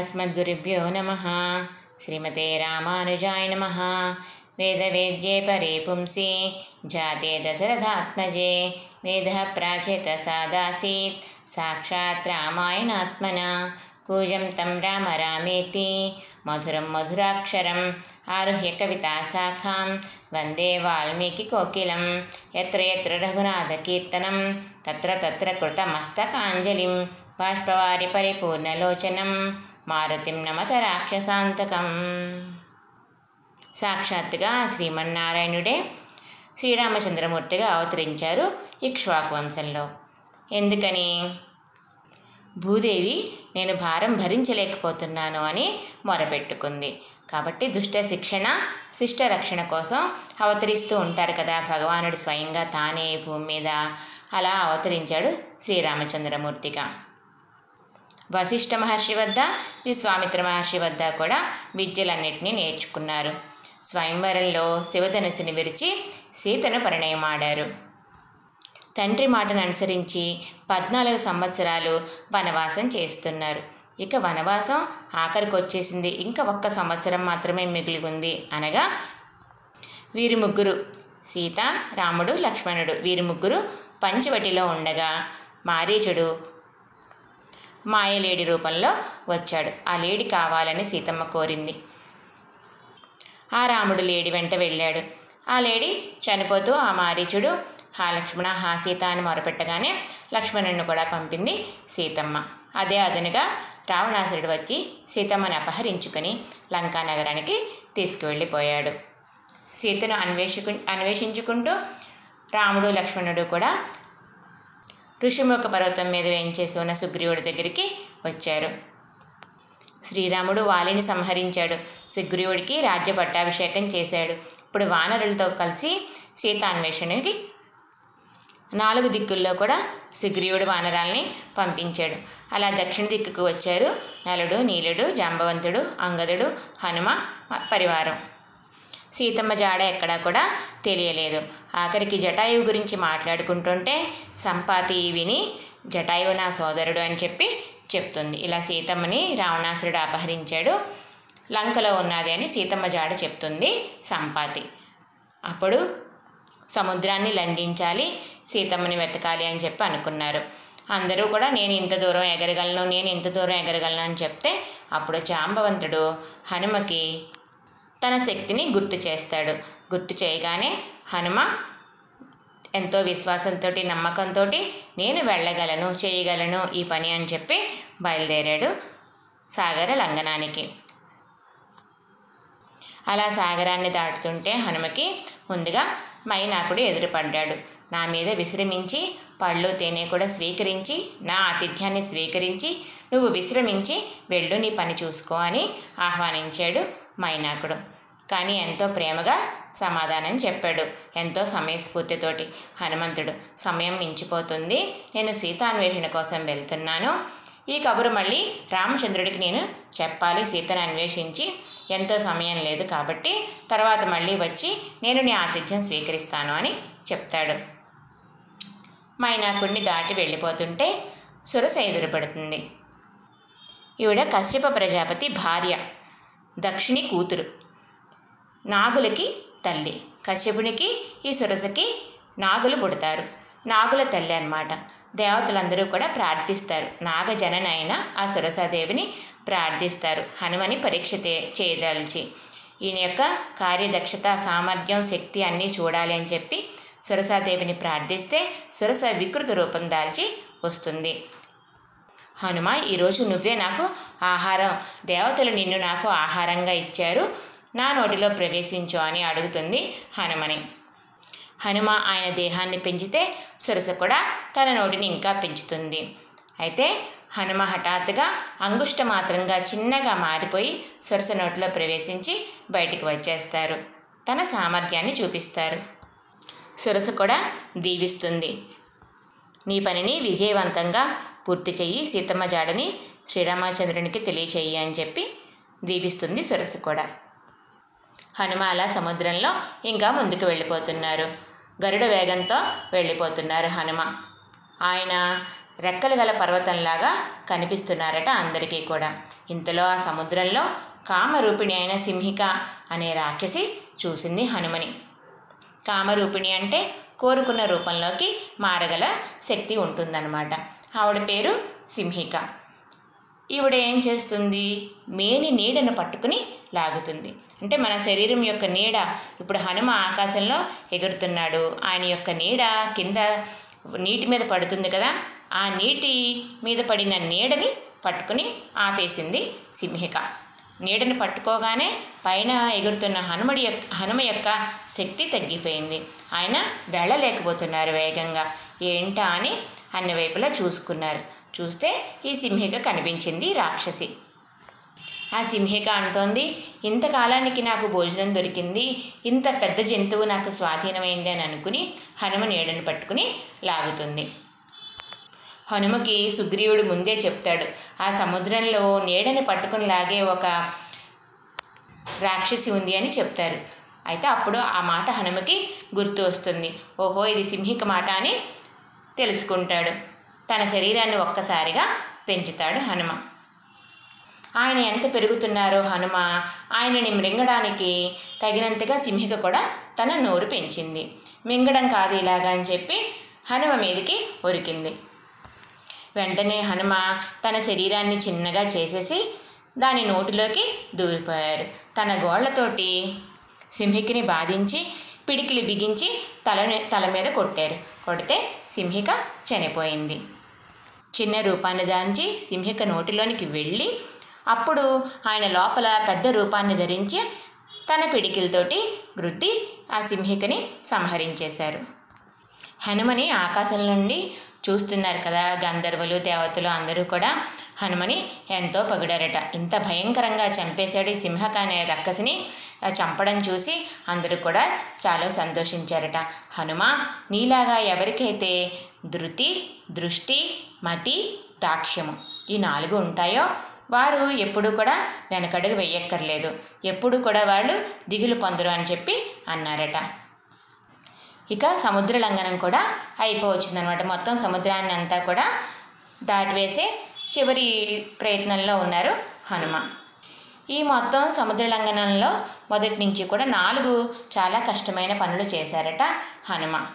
अस्मद्गुरुभ्यो नमः श्रीमते रामानुजाय नमः वेदवेद्ये परे पुंसि जाते दशरथात्मजे वेदः प्राचेतसादासीत् साक्षात् रामायणात्मना पूजं तं राम रामेति मधुरं मधुराक्षरम् आरुह्य कविताशाखां वन्दे वाल्मीकिकोकिलं यत्र यत्र रघुनाथकीर्तनं तत्र तत्र कृतमस्तकाञ्जलिं బాష్పవారి పరిపూర్ణలోచనం మారుతిం నమత రాక్షసాంతకం. సాక్షాత్తుగా శ్రీమన్నారాయణుడే శ్రీరామచంద్రమూర్తిగా అవతరించారు ఇక్ష్వాకు వంశంలో ఎందుకని? భూదేవి నేను భారం భరించలేకపోతున్నాను అని మొరపెట్టుకుంది. కాబట్టి దుష్ట శిక్షణ శిష్ట రక్షణ కోసం అవతరిస్తూ ఉంటారు కదా భగవానుడు స్వయంగా తానే భూమి మీద అలా అవతరించాడు శ్రీరామచంద్రమూర్తిగా. వశిష్ఠ మహర్షి వద్ద విశ్వామిత్ర మహర్షి వద్ద కూడా విద్యలన్నింటినీ నేర్చుకున్నారు. స్వయంవరంలో శివధనుసుని విరిచి సీతను పరిణయమాడారు. తండ్రి మాటను అనుసరించి పద్నాలుగు సంవత్సరాలు వనవాసం చేస్తున్నారు. ఇక వనవాసం ఆఖరికి వచ్చేసింది ఇంకా ఒక్క సంవత్సరం మాత్రమే మిగిలి ఉంది అనగా వీరి ముగ్గురు సీత రాముడు లక్ష్మణుడు వీరి ముగ్గురు పంచవటిలో ఉండగా మారీచుడు మాయలేడి రూపంలో వచ్చాడు. ఆ లేడి కావాలని సీతమ్మ కోరింది. ఆ రాముడు లేడి వెంట వెళ్ళాడు. ఆ లేడి చనిపోతూ ఆ మారీచుడు హా లక్ష్మణ హా సీత అని మొరపెట్టగానే లక్ష్మణుని కూడా పంపింది సీతమ్మ. అదే అదునుగా రావణాసురుడు వచ్చి సీతమ్మని అపహరించుకొని లంకా నగరానికి తీసుకువెళ్ళిపోయాడు. సీతను అన్వేషకు అన్వేషించుకుంటూ రాముడు లక్ష్మణుడు కూడా ఋషిముఖ పర్వతం మీద వేయించేసి ఉన్న సుగ్రీవుడి దగ్గరికి వచ్చారు. శ్రీరాముడు వాలిని సంహరించాడు. సుగ్రీవుడికి రాజ్య పట్టాభిషేకం చేశాడు. ఇప్పుడు వానరులతో కలిసి సీతాన్వేషణకి నాలుగు దిక్కుల్లో కూడా సుగ్రీవుడు వానరాల్ని పంపించాడు. అలా దక్షిణ దిక్కుకు వచ్చారు నలుడు నీలుడు జాంబవంతుడు అంగదుడు హనుమ పరివారం. సీతమ్మ జాడ ఎక్కడా కూడా తెలియలేదు. ఆఖరికి జటాయువు గురించి మాట్లాడుకుంటుంటే సంపాతి విని జటాయువు నా సోదరుడు అని చెప్పి చెప్తుంది. ఇలా సీతమ్మని రావణాసురుడు అపహరించాడు. లంకలో ఉన్నది అని సీతమ్మ జాడ చెప్తుంది సంపాతి. అప్పుడు సముద్రాన్ని లంఘించాలి సీతమ్మని వెతకాలి అని చెప్పి అనుకున్నారు. అందరూ కూడా నేను ఇంత దూరం ఎగరగలను నేను ఇంత దూరం ఎగరగలను అని చెప్తే అప్పుడు జాంబవంతుడు హనుమకి తన శక్తిని గుర్తు చేస్తాడు. గుర్తు చేయగానే హనుమ ఎంతో విశ్వాసంతో నమ్మకంతో నేను వెళ్ళగలను చేయగలను ఈ పని అని చెప్పి బయలుదేరాడు సాగర లంఘనానికి. అలా సాగరాన్ని దాటుతుంటే హనుమకి ముందుగా మైనాకుడు ఎదురుపడ్డాడు. నా మీద విశ్రమించి పళ్ళు తేనె కూడా స్వీకరించి నా ఆతిథ్యాన్ని స్వీకరించి నువ్వు విశ్రమించి వెళ్ళు నీ పని చూసుకో అని ఆహ్వానించాడు మైనాకుడు. కానీ ఎంతో ప్రేమగా సమాధానం చెప్పాడు. ఎంతో సమయస్ఫూర్తితోటి. హనుమంతుడు సమయం మించిపోతుంది. నేను సీతాన్వేషణ కోసం వెళ్తున్నాను. ఈ కబురు మళ్ళీ రామచంద్రుడికి నేను చెప్పాలి. సీతను అన్వేషించి ఎంతో సమయం లేదు కాబట్టి తర్వాత మళ్ళీ వచ్చి నేను నీ ఆతిథ్యం స్వీకరిస్తాను అని చెప్తాడు. మైనాకుడిని దాటి వెళ్ళిపోతుంటే సురస ఎదురుపడుతుంది. ఈవిడ కశ్యప ప్రజాపతి భార్య దక్షిణి కూతురు. నాగులకి తల్లి కశ్యపునికి ఈ సురసకి నాగులు పుడతారు. నాగుల తల్లి అనమాట దేవతలందరూ కూడా ప్రార్థిస్తారు. నాగజనన అయిన ఆ సురసాదేవిని ప్రార్థిస్తారు. హనుమని పరీక్ష చేయదలిచి ఈయన యొక్క కార్యదక్షత సామర్థ్యం శక్తి అన్నీ చూడాలి అని చెప్పి సురసాదేవిని ప్రార్థిస్తే సురస వికృత రూపం దాల్చి వస్తుంది. హనుమ ఈరోజు నువ్వే నాకు ఆహారం దేవతలు నిన్ను నాకు ఆహారంగా ఇచ్చారు. నా నోటిలో ప్రవేశించు అని అడుగుతుంది హనుమని. హనుమ ఆయన దేహాన్ని పెంచితే సొరస కూడా తన నోటిని ఇంకా పెంచుతుంది. అయితే హనుమ హఠాత్తుగా అంగుష్ట మాత్రంగా చిన్నగా మారిపోయి సొరస నోటిలో ప్రవేశించి బయటికి వచ్చేస్తారు. తన సామర్థ్యాన్ని చూపిస్తారు. సురస కూడా దీవిస్తుంది. నీ పనిని విజయవంతంగా పూర్తి చెయ్యి సీతమ్మ జాడని శ్రీరామచంద్రునికి తెలియచేయి అని చెప్పి దీవిస్తుంది సొరసు కూడా. హనుమాల సముద్రంలో ఇంకా ముందుకు వెళ్ళిపోతున్నారు. గరుడ వేగంతో వెళ్ళిపోతున్నారు హనుమ. ఆయన రెక్కలు గల పర్వతంలాగా కనిపిస్తున్నారట అందరికీ కూడా. ఇంతలో ఆ సముద్రంలో కామరూపిణి అయిన సింహిక అనే రాక్షసి చూసింది హనుమని. కామరూపిణి అంటే కోరుకున్న రూపంలోకి మారగల శక్తి ఉంటుందన్నమాట. ఆవిడ పేరు సింహిక. ఈవిడ ఏం చేస్తుంది? మేని నీడను పట్టుకుని లాగుతుంది. అంటే మన శరీరం యొక్క నీడ ఇప్పుడు హనుమ ఆకాశంలో ఎగురుతున్నాడు. ఆయన యొక్క నీడ కింద నీటి మీద పడుతుంది కదా? ఆ నీటి మీద పడిన నీడని పట్టుకుని ఆపేసింది సింహిక. నీడని పట్టుకోగానే పైన ఎగురుతున్న హనుమడి యొక్క హనుమ యొక్క శక్తి తగ్గిపోయింది. ఆయన వెళ్ళలేకపోతున్నారు వేగంగా. ఏంటా అని అన్ని వైపులా చూసుకున్నారు. చూస్తే ఈ సింహిక కనిపించింది రాక్షసి. ఆ సింహిక అంటోంది ఇంతకాలానికి నాకు భోజనం దొరికింది ఇంత పెద్ద జంతువు నాకు స్వాధీనమైంది అని అనుకుని హనుమ నీడను పట్టుకుని లాగుతుంది. హనుమకి సుగ్రీవుడు ముందే చెప్తాడు ఆ సముద్రంలో నీడని పట్టుకుని లాగే ఒక రాక్షసి ఉంది అని చెప్తారు. అయితే అప్పుడు ఆ మాట హనుమకి గుర్తు వస్తుంది. ఓహో ఇది సింహిక మాట అని తెలుసుకుంటాడు. తన శరీరాన్ని ఒక్కసారిగా పెంచుతాడు హనుమ. ఆయన ఎంత పెరుగుతున్నారో హనుమ ఆయనని మృంగడానికి తగినంతగా సింహిక కూడా తన నోరు పెంచింది. మింగడం కాదు ఇలాగా అని చెప్పి హనుమ మీదకి ఉరికింది వెంటనే హనుమ తన శరీరాన్ని చిన్నగా చేసేసి దాని నోటిలోకి దూరిపోయారు. తన గోళ్ళతోటి సింహికిని బాధించి పిడికిలి బిగించి తల తల మీద కొట్టారు. కొడితే సింహిక చనిపోయింది. చిన్న రూపాన్ని దాంచి సింహిక నోటిలోనికి వెళ్ళి అప్పుడు ఆయన లోపల పెద్ద రూపాన్ని ధరించి తన పిడికిలతోటి గృద్ది ఆ సింహికని సంహరించేశారు. హనుమని ఆకాశం నుండి చూస్తున్నారు కదా గంధర్వులు దేవతలు అందరూ కూడా. హనుమని ఎంతో పొగిడారట. ఇంత భయంకరంగా చంపేశాడు ఈ సింహక అనే రక్కసిని. చంపడం చూసి అందరూ కూడా చాలా సంతోషించారట. హనుమ నీలాగా ఎవరికైతే ధృతి దృష్టి మతి దాక్ష్యము. ఈ నాలుగు ఉంటాయో వారు ఎప్పుడు కూడా వెనకడుగు వెయ్యక్కర్లేదు ఎప్పుడు కూడా వాళ్ళు దిగులు పొందరు అని చెప్పి అన్నారట. ఇక సముద్ర లంఘనం కూడా అయిపోవచ్చిందనమాట మొత్తం సముద్రాన్ని అంతా కూడా దాటివేసే చివరి ప్రయత్నంలో ఉన్నారు హనుమ. ఈ మొత్తం సముద్ర లంఘనంలో మొదటి నుంచి కూడా నాలుగు చాలా కష్టమైన పనులు చేశారట హనుమ.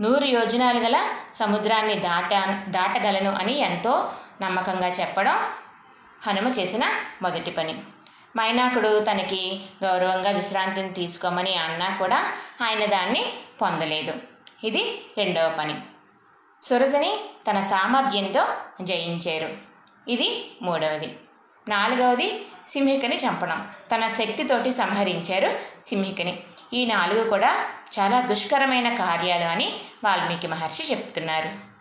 నూరు యోజనాలు గల సముద్రాన్ని దాటా దాటగలను అని ఎంతో నమ్మకంగా చెప్పడం హనుమ చేసిన మొదటి పని. మైనాకుడు తనకి గౌరవంగా విశ్రాంతిని తీసుకోమని అన్నా కూడా ఆయన దాన్ని పొందలేదు. ఇది రెండవ పని. సురసని తన సామర్థ్యంతో జయించారు. ఇది మూడవది. నాలుగవది సింహికని చంపడం. తన శక్తితోటి సంహరించారు సింహికని. ఈ నాలుగు కూడా చాలా దుష్కరమైన కార్యాలు అని వాల్మీకి మహర్షి చెప్తున్నారు.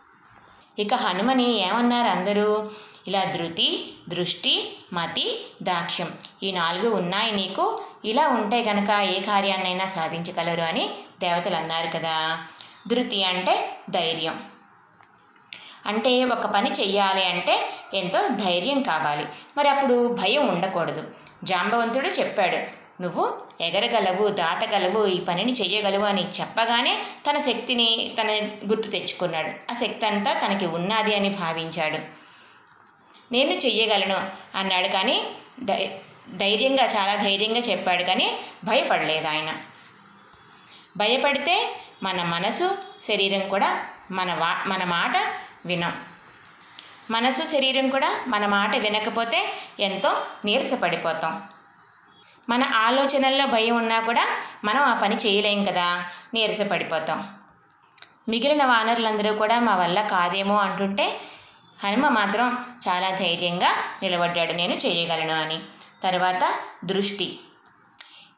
ఇక హనుమని ఏమన్నారు అందరూ? ఇలా ధృతి దృష్టి మతి దాక్ష్యం ఈ నాలుగు ఉన్నాయి నీకు? ఇలా ఉంటే గనక ఏ కార్యాన్నైనా సాధించగలరు అని దేవతలు అన్నారు కదా. ధృతి అంటే ధైర్యం. అంటే ఒక పని చెయ్యాలి అంటే ఎంతో ధైర్యం కావాలి. మరి అప్పుడు భయం ఉండకూడదు. జాంబవంతుడు చెప్పాడు నువ్వు ఎగరగలవు దాటగలవు ఈ పనిని చెయ్యగలవు అని చెప్పగానే తన శక్తిని తన గుర్తు తెచ్చుకున్నాడు. ఆ శక్తి అంతా తనకి ఉన్నది అని భావించాడు. నేను చెయ్యగలను అన్నాడు కానీ ధైర్యంగా చాలా ధైర్యంగా చెప్పాడు కానీ భయపడలేదు ఆయన. భయపడితే మన మనసు శరీరం కూడా మన వా మన మాట వినం. మనసు శరీరం కూడా మన మాట వినకపోతే ఎంతో నీరసపడిపోతాం. మన ఆలోచనల్లో భయం ఉన్నా కూడా మనం ఆ పని చేయలేం కదా నీరసపడిపోతాం. మిగిలిన వానరులందరూ కూడా మా వల్ల కాదేమో అంటుంటే హనుమ మాత్రం చాలా ధైర్యంగా నిలబడ్డాడు నేను చేయగలను అని. తర్వాత దృష్టి.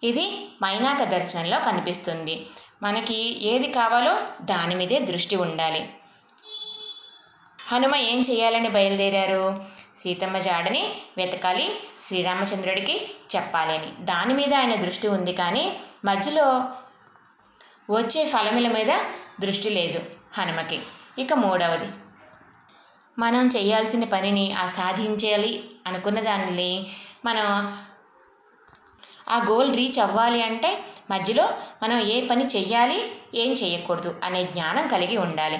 ఇది మైనాక దర్శనంలో కనిపిస్తుంది. మనకి ఏది కావాలో దాని మీదే దృష్టి ఉండాలి. హనుమ ఏం చేయాలని బయలుదేరారు? సీతమ్మ జాడని వెతకాలి శ్రీరామచంద్రుడికి చెప్పాలి అని. దాని మీద ఆయన దృష్టి ఉంది కానీ మధ్యలో వచ్చే ఫలముల మీద దృష్టి లేదు హనుమకి. ఇక మూడవది. మనం చేయాల్సిన పనిని ఆ సాధించాలి అనుకున్న దానిని మనం ఆ గోల్ రీచ్ అవ్వాలి అంటే మధ్యలో మనం ఏ పని చెయ్యాలి ఏం చేయకూడదు అనే జ్ఞానం కలిగి ఉండాలి.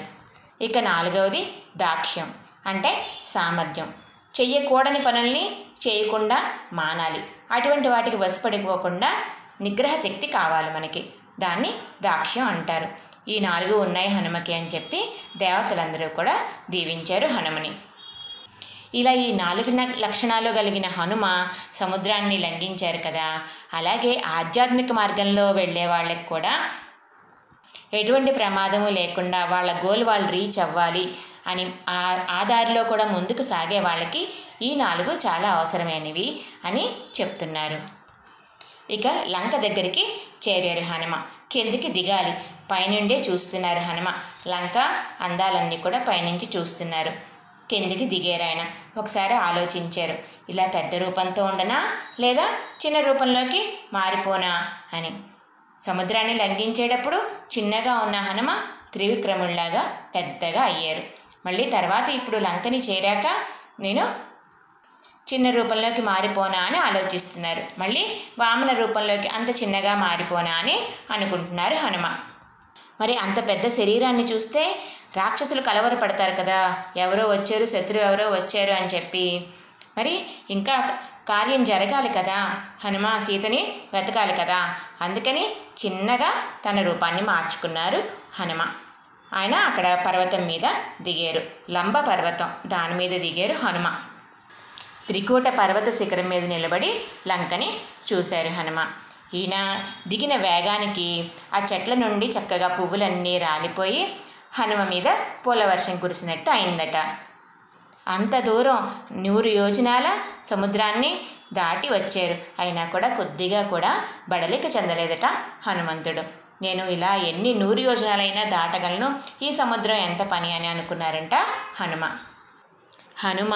ఇక నాలుగవది దాక్ష్యం అంటే సామర్థ్యం. చెయ్యకూడని పనుల్ని చేయకుండా మానాలి. అటువంటి వాటికి వశపడిపోకుండా నిగ్రహ శక్తి కావాలి మనకి. దాన్ని దాక్ష్యం అంటారు. ఈ నాలుగు ఉన్నాయి హనుమకి అని చెప్పి దేవతలందరూ కూడా దీవించారు హనుమని. ఇలా ఈ నాలుగు న- లక్షణాలు కలిగిన హనుమ సముద్రాన్ని లంఘించారు కదా. అలాగే ఆధ్యాత్మిక మార్గంలో వెళ్ళే వాళ్ళకి కూడా ఎటువంటి ప్రమాదము లేకుండా వాళ్ళ గోల్ వాళ్ళు రీచ్ అవ్వాలి అని ఆ- ఆ దారిలో కూడా ముందుకు సాగే వాళ్ళకి ఈ నాలుగు చాలా అవసరమైనవి అని చెప్తున్నారు. ఇక లంక దగ్గరికి చేరారు హనుమ. కిందికి దిగాలి. పైనుండే చూస్తున్నారు హనుమ. లంక అందాలన్నీ కూడా పైనుంచి చూస్తున్నారు. కిందికి దిగారు ఆయన. ఒకసారి ఆలోచించారు. ఇలా పెద్ద రూపంతో ఉండనా? లేదా చిన్న రూపంలోకి మారిపోనా? అని. సముద్రాన్ని లంఘించేటప్పుడు చిన్నగా ఉన్న హనుమ త్రివిక్రముల్లాగా పెద్దగా అయ్యారు. మళ్ళీ తర్వాత ఇప్పుడు లంకని చేరాక నేను చిన్న రూపంలోకి మారిపోనా అని ఆలోచిస్తున్నారు. మళ్ళీ వామన రూపంలోకి అంత చిన్నగా మారిపోనా అని అనుకుంటున్నారు హనుమ. మరి అంత పెద్ద శరీరాన్ని చూస్తే రాక్షసులు కలవరపడతారు కదా. ఎవరో వచ్చారు శత్రువు ఎవరో వచ్చారు అని చెప్పి. మరి ఇంకా కార్యం జరగాలి కదా. హనుమ సీతని వెతకాలి కదా. అందుకని చిన్నగా తన రూపాన్ని మార్చుకున్నారు హనుమ. ఆయన అక్కడ పర్వతం మీద దిగారు. లంబ పర్వతం. దాని మీద దిగారు హనుమ. త్రికూట పర్వత శిఖరం మీద నిలబడి లంకని చూశారు హనుమ. ఈయన దిగిన వేగానికి ఆ చెట్ల నుండి చక్కగా పువ్వులన్నీ రాలిపోయి హనుమ మీద పూలవర్షం కురిసినట్టు అయిందట. అంత దూరం నూరు యోజనాల సముద్రాన్ని దాటి వచ్చారు. అయినా కూడా కొద్దిగా కూడా బడలిక చెందలేదట హనుమంతుడు. నేను ఇలా ఎన్ని నూరు యోజనాలైనా దాటగలను. ఈ సముద్రం ఎంత పని అని అనుకున్నారంట హనుమ. హనుమ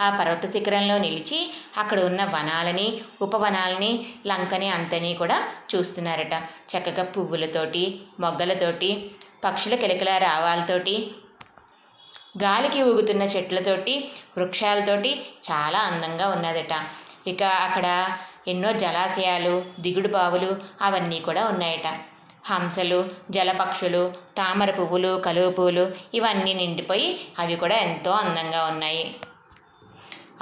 ఆ పర్వత శిఖరంలో నిలిచి అక్కడ ఉన్న వనాలని ఉపవనాలని లంకని అంతని కూడా చూస్తున్నారట. చక్కగా పువ్వులతోటి మొగ్గలతోటి పక్షుల కిలకిల రావాలతోటి గాలికి ఊగుతున్న చెట్లతోటి వృక్షాలతోటి చాలా అందంగా ఉన్నదట. ఇక అక్కడ ఎన్నో జలాశయాలు దిగుడు బావులు అవన్నీ కూడా ఉన్నాయట. హంసలు జలపక్షులు తామర పువ్వులు కలువ పువ్వులు ఇవన్నీ నిండిపోయి అవి కూడా ఎంతో అందంగా ఉన్నాయి.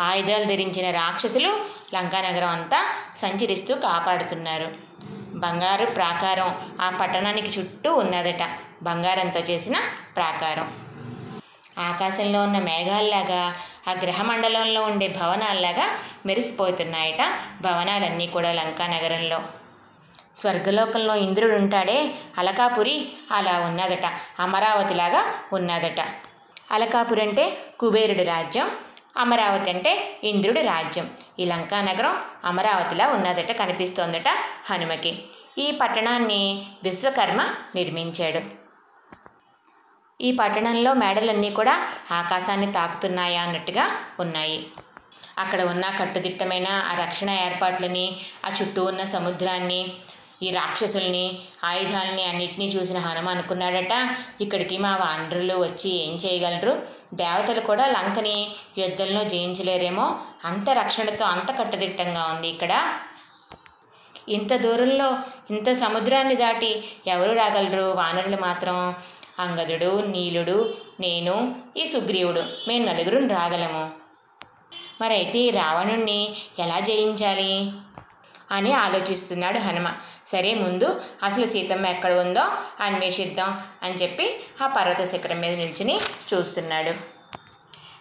ఆయుధాలు ధరించిన రాక్షసులు లంకానగరం అంతా సంచరిస్తూ కాపాడుతున్నారు. బంగారు ప్రాకారం ఆ పట్టణానికి చుట్టూ ఉన్నదట. బంగారంతో చేసిన ప్రాకారం. ఆకాశంలో ఉన్న మేఘాల్లాగా ఆ గ్రహమండలంలో ఉండే భవనాల్లాగా మెరిసిపోతున్నాయట భవనాలన్నీ కూడా లంకా నగరంలో. స్వర్గలోకంలో ఇంద్రుడు ఉంటాడే అలకాపురి అలా ఉన్నదట అమరావతిలాగా ఉన్నదట. అలకాపురి అంటే కుబేరుడి రాజ్యం అమరావతి అంటే ఇంద్రుడి రాజ్యం. ఈ లంకా నగరం అమరావతిలా ఉన్నదట కనిపిస్తోందట హనుమకి. ఈ పట్టణాన్ని విశ్వకర్మ నిర్మించాడు. ఈ పట్టణంలో మేడలన్నీ కూడా ఆకాశాన్ని తాకుతున్నాయా అన్నట్టుగా ఉన్నాయి. అక్కడ ఉన్న కట్టుదిట్టమైన ఆ రక్షణ ఏర్పాట్లని ఆ చుట్టూ ఉన్న సముద్రాన్ని ఈ రాక్షసుల్ని ఆయుధాలని అన్నిటినీ చూసిన హనుమ అనుకున్నాడట ఇక్కడికి మా వానరులు వచ్చి ఏం చేయగలరు? దేవతలు కూడా లంకని యుద్ధంలో జయించలేరేమో అంత రక్షణతో అంత కట్టుదిట్టంగా ఉంది ఇక్కడ. ఇంత దూరంలో ఇంత సముద్రాన్ని దాటి ఎవరు రాగలరు? వానరులు మాత్రం అంగదుడు నీలుడు నేను ఈ సుగ్రీవుడు. మేము నలుగురు రాగలము. మరైతే ఈ రావణుణ్ణి ఎలా జయించాలి? అని ఆలోచిస్తున్నాడు హనుమ. సరే ముందు అసలు సీతమ్మ ఎక్కడ ఉందో అన్వేషిద్దాం అని చెప్పి ఆ పర్వత శిఖరం మీద నిల్చుని చూస్తున్నాడు.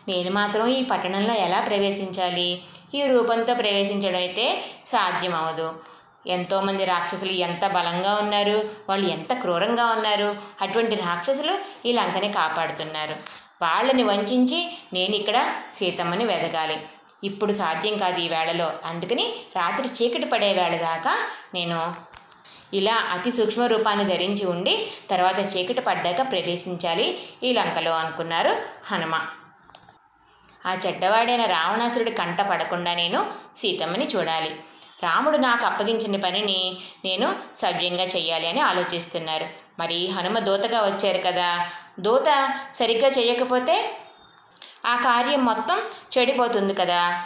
నేను మాత్రం ఈ పట్టణంలో ఎలా ప్రవేశించాలి? ఈ రూపంతో ప్రవేశించడం అయితే సాధ్యం అవ్వదు ఎంతోమంది రాక్షసులు ఎంత బలంగా ఉన్నారు వాళ్ళు ఎంత క్రూరంగా ఉన్నారు అటువంటి రాక్షసులు ఈ లంకని కాపాడుతున్నారు. వాళ్ళని వంచించి నేను ఇక్కడ సీతమ్మని వెదగాలి. ఇప్పుడు సాధ్యం కాదు ఈ వేళలో. అందుకని రాత్రి చీకటి పడే వేళ దాకా నేను ఇలా అతి సూక్ష్మ రూపాన్ని ధరించి ఉండి తర్వాత చీకటి పడ్డాక ప్రవేశించాలి ఈ లంకలో అనుకున్నారు హనుమ. ఆ చెడ్డవాడైన రావణాసురుడి కంట పడకుండా నేను సీతమ్మని చూడాలి. రాముడు నాకు అప్పగించిన పనిని నేను సవ్యంగా చెయ్యాలి అని ఆలోచిస్తున్నారు. మరి హనుమ దూతగా వచ్చారు కదా. దూత సరిగ్గా చేయకపోతే ఆ కార్యం మొత్తం చెడిపోతుంది కదా.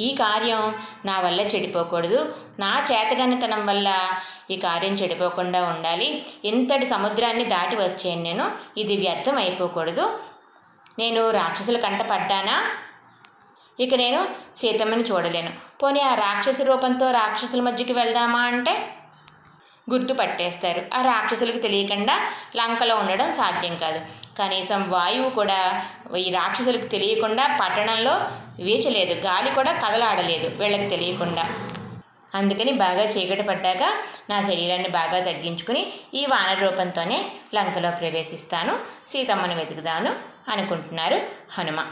ఈ కార్యం నా వల్ల చెడిపోకూడదు. నా చేతగనితనం వల్ల ఈ కార్యం చెడిపోకుండా ఉండాలి. ఇంతటి సముద్రాన్ని దాటి వచ్చాను నేను. ఇది వ్యర్థం అయిపోకూడదు. నేను రాక్షసుల కంట పడ్డానా? ఇక నేను సీతమ్మని చూడలేను. పోనీ ఆ రాక్షస రూపంతో రాక్షసుల మధ్యకి వెళ్దామా అంటే గుర్తు పట్టేస్తారు ఆ రాక్షసులకు తెలియకుండా లంకలో ఉండడం సాధ్యం కాదు. కనీసం వాయువు కూడా ఈ రాక్షసులకు తెలియకుండా పట్టణంలో వీచలేదు. గాలి కూడా కదలాడలేదు వీళ్ళకి తెలియకుండా. అందుకని బాగా చీకటి పడ్డాక నా శరీరాన్ని బాగా తగ్గించుకుని ఈ వానర రూపంతోనే లంకలో ప్రవేశిస్తాను. సీతమ్మను వెతుకుదాను అనుకుంటున్నారు హనుమ.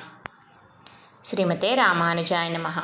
శ్రీమతే రామానుజాయ నమః.